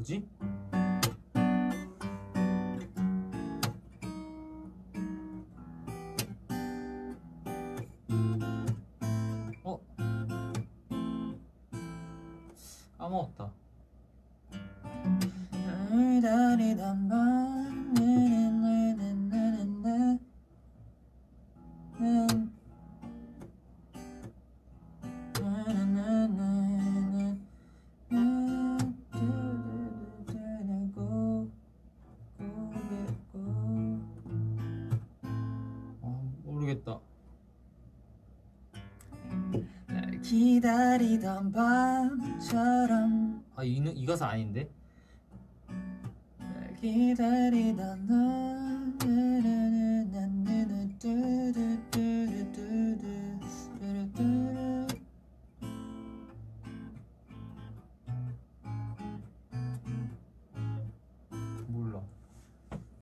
뭐지? 어? 까먹었다. 모르겠다. 날 기다리던 밤처럼. 아이 이 가사 아닌데? 날 기다리던 오늘은